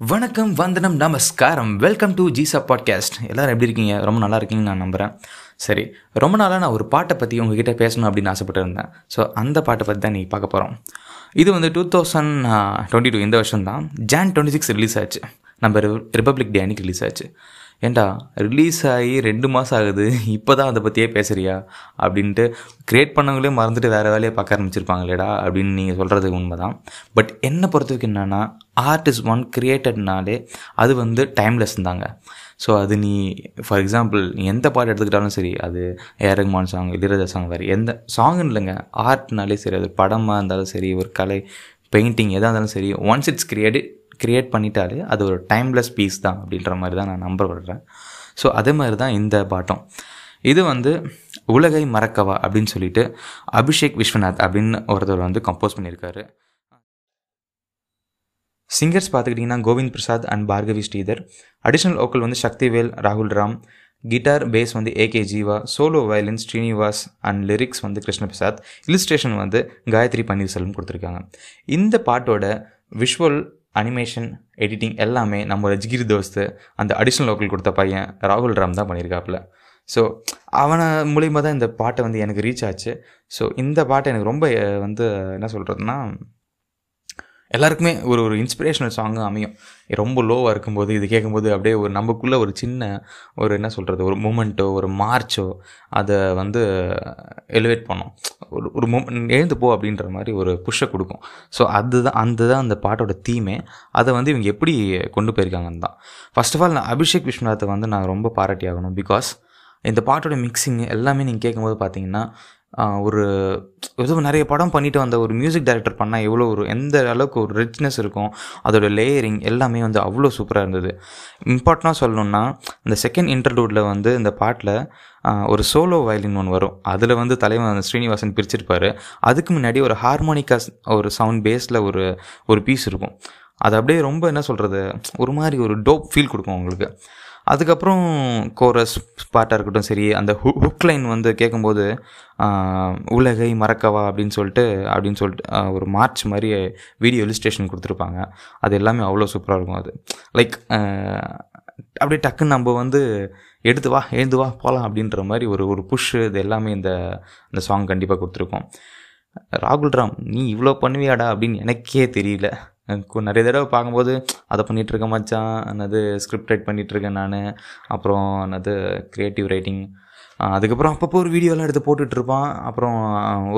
வணக்கம் வந்தனம் நமஸ்காரம். வெல்கம் டு ஜீசா பாட்காஸ்ட் எல்லாரும் எப்படி இருக்கீங்க? ரொம்ப நல்லா இருக்கீங்கன்னு நான் நம்புகிறேன் சரி ரொம்ப நாளாக நான் ஒரு பாட்டை பற்றி உங்ககிட்ட பேசணும் அப்படின்னு ஆசைப்பட்டு இருந்தேன் ஸோ அந்த பாட்டை பற்றி தான் நீங்கள் பார்க்க போகிறோம் இது வந்து டூ தௌசண்ட் டுவெண்ட்டி டூ இந்த வருஷம் தான் ஜான் டுவெண்ட்டி சிக்ஸ் ரிலீஸ் ஆச்சு. நம்ம ரிப்பப்ளிக் டே அன்னைக்கு ரிலீஸ் ஆச்சு. ஏண்டா ரிலீஸ் ஆகி ரெண்டு மாதம் ஆகுது இப்போ தான் அதை பற்றியே பேசுகிறியா அப்படின்ட்டு க்ரியேட் பண்ணவங்களே மறந்துட்டு வேறு வேலையை பார்க்க ஆரம்பிச்சிருப்பாங்களேடா அப்படின்னு நீங்கள் சொல்கிறது உண்மை தான் பட் என்னை பொறுத்தவரைக்கும் என்னென்னா ஆர்ட் இஸ் ஒன் கிரியேட்டட்னாலே அது வந்து டைம்லெஸ் தாங்க. ஸோ அது நீ ஃபார் எக்ஸாம்பிள் நீ எந்த பாட்டு எடுத்துக்கிட்டாலும் சரி அது ஏரகுமான் சாங் இளையராஜா சாங் வேறு எந்த சாங்னு இல்லைங்க ஆர்ட்னாலே சரி அது படமாக இருந்தாலும் சரி ஒரு கலை பெயிண்டிங் எதாக இருந்தாலும் சரி ஒன்ஸ் இட்ஸ் கிரியேட் கிரியேட் பண்ணிட்டாலே அது ஒரு டைம்லெஸ் பீஸ் தான் அப்படின்ற மாதிரி தான் நான் நம்ப விடுறேன் ஸோ அதே மாதிரி தான் இந்த பாட்டம். இது வந்து உலகை மறக்கவா அப்படின்னு சொல்லிட்டு அபிஷேக் விஸ்வநாத் அப்படின்னு ஒருத்தர் வந்து கம்போஸ் பண்ணியிருக்காரு. சிங்கர்ஸ் பார்த்துக்கிட்டிங்கன்னா Govind Prasad and Bhargavi Sridhar. Additional vocal வந்து சக்திவேல் ராகுல் ராம். கிட்டார் பேஸ் வந்து AK Jeeva solo violin Srinivas and lyrics வந்து கிருஷ்ண பிரசாத் இலிஸ்ட்ரேஷன் வந்து காயத்ரி பன்னீர்செல்வம் கொடுத்துருக்காங்க. இந்த பாட்டோட விஷுவல் அனிமேஷன் எடிட்டிங் எல்லாமே நம்ம ஜிகிரி தோஸ்து அந்த அடிஷ்னல் லோக்கல் கொடுத்த பையன் ராகுல் ராம் தான் பண்ணியிருக்காப்புல ஸோ அவனை மூலியமாக தான் இந்த பாட்டை வந்து எனக்கு ரீச் ஆச்சு. ஸோ இந்த பாட்டை எனக்கு ரொம்ப வந்து என்ன சொல்கிறதுனா எல்லாருக்குமே ஒரு ஒரு இன்ஸ்பிரேஷனல் சாங்கு அமையும். ரொம்ப லோவாக இருக்கும்போது இது கேட்கும்போது அப்படியே ஒரு நமக்குள்ளே ஒரு சின்ன ஒரு என்ன சொல்கிறது ஒரு மூமெண்ட்டோ ஒரு மார்ச்சோ அதை வந்து எலிவேட் பண்ணோம். ஒரு ஒரு மூமெண்ட் எழுந்து போ அப்படின்ற மாதிரி ஒரு புஷ்ஷை கொடுக்கும். ஸோ அதுதான் அந்த தான் அந்த பாட்டோட தீமே அதை வந்து இவங்க எப்படி கொண்டு போயிருக்காங்கன்னு தான். ஃபர்ஸ்ட் ஆஃப் ஆல் நான் அபிஷேக் விஸ்வநாத்தை வந்து நான் ரொம்ப பாராட்டி ஆகணும் பிகாஸ் இந்த பாட்டோட மிக்சிங் எல்லாமே நீங்கள் கேட்கும்போது பார்த்தீங்கன்னா ஒரு எதுவும் நிறைய படம் பண்ணிட்டு வந்த ஒரு மியூசிக் டைரக்டர் பண்ணால் எவ்வளோ ஒரு எந்த அளவுக்கு ஒரு ரிச்னஸ் இருக்கும் அதோட லேயரிங் எல்லாமே வந்து அவ்வளோ சூப்பராக இருந்தது. இம்பார்ட்டனாக சொல்லணும்னா இந்த செகண்ட் இன்டர்லூடில் வந்து இந்த பாட்டில் ஒரு சோலோ வயலின் ஒன்று வரும். அதில் வந்து தலைவன் ஸ்ரீனிவாசன் பிரிச்சிருப்பார். அதுக்கு முன்னாடி ஒரு ஹார்மோனிக்கா ஒரு சவுண்ட் பேஸில் ஒரு ஒரு பீஸ் இருக்கும். அது அப்படியே ரொம்ப என்ன சொல்கிறது ஒரு மாதிரி ஒரு டோப் ஃபீல் கொடுக்கும் உங்களுக்கு. அதுக்கப்புறம் கோரஸ் பாட்டாக இருக்கட்டும் சரி அந்த ஹு ஹுக் லைன் வந்து கேட்கும்போது உலகை மறக்கவா? அப்படின்னு சொல்லிட்டு அப்படின்னு சொல்லிட்டு ஒரு மார்ச் மாதிரி வீடியோ இலிஸ்ட்ரேஷன் கொடுத்துருப்பாங்க. அது எல்லாமே அவ்வளோ சூப்பராக இருக்கும் அது. லைக் அப்படியே டக்குன்னு நம்ம வந்து எடுத்து வா எழுந்து வா போகலாம் அப்படின்ற மாதிரி ஒரு ஒரு புஷ்ஷு இது எல்லாமே இந்த இந்த சாங் கண்டிப்பாக கொடுத்துருக்கோம். ராகுல் ராம் நீ இவ்வளோ பண்ணுவியாடா? அப்படின்னு எனக்கே தெரியல. நிறைய தடவை பார்க்கும்போது அதை பண்ணிகிட்டு இருக்கேன் மச்சான் என்னது ஸ்கிரிப்ட் ரைட் பண்ணிகிட்ருக்கேன் நான். அப்புறம் என்னது க்ரியேட்டிவ் ரைட்டிங் அதுக்கப்புறம் அப்பப்போ ஒரு வீடியோலாம் எடுத்து போட்டுட்ருப்பான் அப்புறம்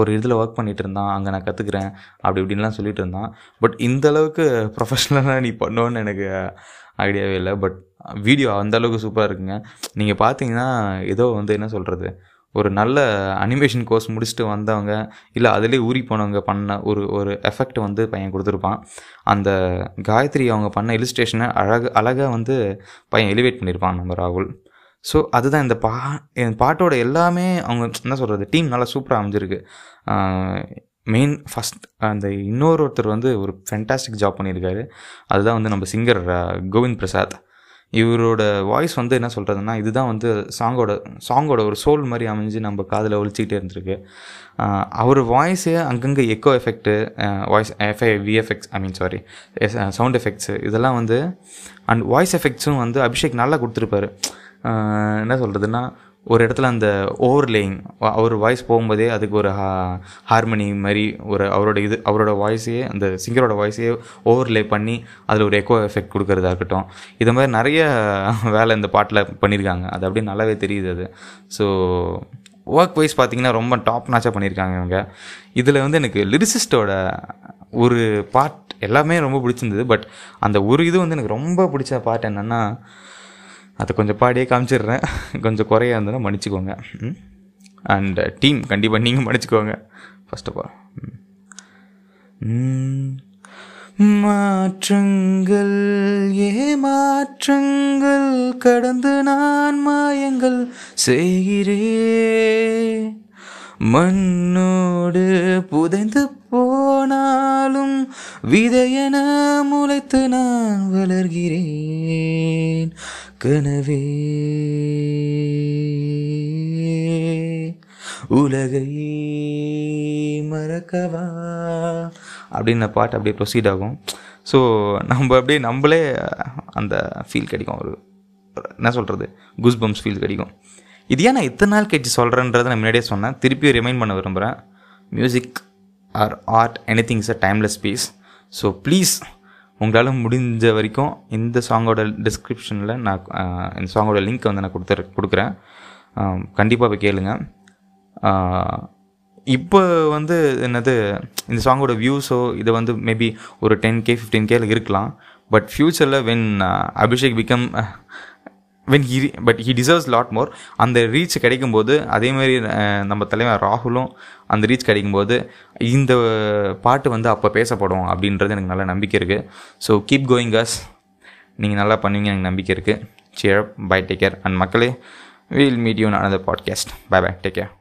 ஒரு இதில் ஒர்க் பண்ணிகிட்டு இருந்தான் அங்கே நான் கற்றுக்குறேன் அப்படி இப்படின்லாம் சொல்லிட்டு இருந்தான். பட் இந்த அளவுக்கு ப்ரொஃபஷ்னலாக நீ பண்ணோன்னு எனக்கு ஐடியாவே இல்லை. பட் வீடியோ அந்த அளவுக்கு சூப்பராக இருக்குங்க. நீங்கள் பார்த்தீங்கன்னா ஏதோ வந்து என்ன சொல்கிறது ஒரு நல்ல அனிமேஷன் கோர்ஸ் முடிச்சுட்டு வந்தவங்க இல்லை அதிலே ஊறி போனவங்க பண்ண ஒரு ஒரு எஃபெக்ட் வந்து பையன் கொடுத்துருப்பான். அந்த காயத்ரி அவங்க பண்ண இலிஸ்ட்ரேஷனை அழகு அழகாக வந்து பையன் எலிவேட் பண்ணியிருப்பான் நம்ம ராகுல். ஸோ அதுதான் இந்த பா என் பாட்டோட எல்லாமே அவங்க என்ன சொல்கிறது டீம் நல்லா சூப்பராக அமைஞ்சிருக்கு. மெயின் ஃபஸ்ட் அந்த இன்னொரு ஒருத்தர் வந்து ஒரு ஃபென்டாஸ்டிக் ஜாப் பண்ணியிருக்காரு. அதுதான் வந்து நம்ம சிங்கர் கோவிந்த் பிரசாத். இவரோட வாய்ஸ் வந்து என்ன சொல்கிறதுனா இதுதான் வந்து சாங்கோட சாங்கோட ஒரு சோல் மாதிரி அமைஞ்சு நம்ம காதில் ஒழிச்சிக்கிட்டே இருந்திருக்கு. அவர் வாய்ஸே அங்கங்கே echo effect voice FI VFX I mean sorry sound effects இதெல்லாம் வந்து அண்ட் வாய்ஸ் எஃபெக்ட்ஸும் வந்து அபிஷேக் நல்லா கொடுத்துருப்பாரு. என்ன சொல்கிறதுனா ஒரு இடத்துல அந்த ஓவர்லேயிங் அவர் வாய்ஸ் போகும்போதே அதுக்கு ஒரு ஹார்மனி மாதிரி ஒரு அவரோட இது அவரோட வாய்ஸையே அந்த சிங்கரோட வாய்ஸையே ஓவர்லே பண்ணி அதில் ஒரு எக்கோ எஃபெக்ட் கொடுக்கறதா இருக்கட்டும். இது மாதிரி நிறைய வேலை இந்த பாட்டில் பண்ணியிருக்காங்க அது அப்படியே நல்லாவே தெரியுது அது. ஸோ ஒர்க் வைஸ் பார்த்தீங்கன்னா ரொம்ப டாப் நாச்சாக பண்ணியிருக்காங்க இவங்க. இதில் வந்து எனக்கு லிரிசிஸ்டோட ஒரு பார்ட் எல்லாமே ரொம்ப பிடிச்சிருந்தது. பட் அந்த ஒரு இது வந்து எனக்கு ரொம்ப பிடிச்ச பார்ட் என்னென்னா அதை கொஞ்சம் பாடியே காமிச்சிடுறேன். கொஞ்சம் குறையா இருந்ததுன்னா மன்னிச்சுக்கோங்க. அண்ட் டீம் uh, கண்டிப்பாக நீங்கள் மன்னிச்சுக்கோங்க. ஃபர்ஸ்ட் ஆஃப் ஆல் மாற்றங்கள் ஏமாற்றங்கள் கடந்து நான் மாயங்கள் செய்கிறே மண்ணோடு புதைந்து விதையென முளைத்து நான் வளர்கிறேன். கனவே உலகை மறக்கவா? அப்படின்னு பாட்டு அப்படியே ப்ரொசீட் ஆகும். ஸோ நம்ம அப்படியே நம்மளே அந்த ஃபீல் கிடைக்கும். ஒரு என்ன சொல்கிறது குஸ்பம்ஸ் ஃபீல் கிடைக்கும். இது ஏன் நான் இத்தனை நாள் கழிச்சு சொல்கிறேன்றதை நான் முன்னாடியே சொன்னேன். திருப்பி ரிமைண்ட் பண்ண விரும்புகிறேன் music or art any things a timeless piece so please உங்களால் முடிஞ்ச வரைக்கும் இந்த சாங்கோட டிஸ்கிரிப்ஷனில் நான் இந்த சாங்கோட லிங்க் வந்து நான் கொடுத்துரு கொடுக்குறேன். கண்டிப்பாக போய் கேளுங்க. இப்போ வந்து என்னது இந்த சாங்கோட வியூஸோ இதை வந்து மேபி ஒரு டென் கே ஃபிஃப்டீன் கேல இருக்கலாம். பட் ஃப்யூச்சரில் when Abhishek become when he but he deserves lot more அந்த ரீச் கிடைக்கும்போது அதேமாரி நம்ம தலைவர் ராகுலும் அந்த ரீச் கிடைக்கும்போது இந்த பாட்டு வந்து அப்போ பேசப்படும் அப்படின்றது எனக்கு நல்ல நம்பிக்கை இருக்குது ஸோ கீப் கோயிங் அஸ் நீங்கள் நல்லா பண்ணுவீங்க எனக்கு நம்பிக்கை இருக்குது cheer bye take care and மக்களே we'll meet you another podcast bye bye take care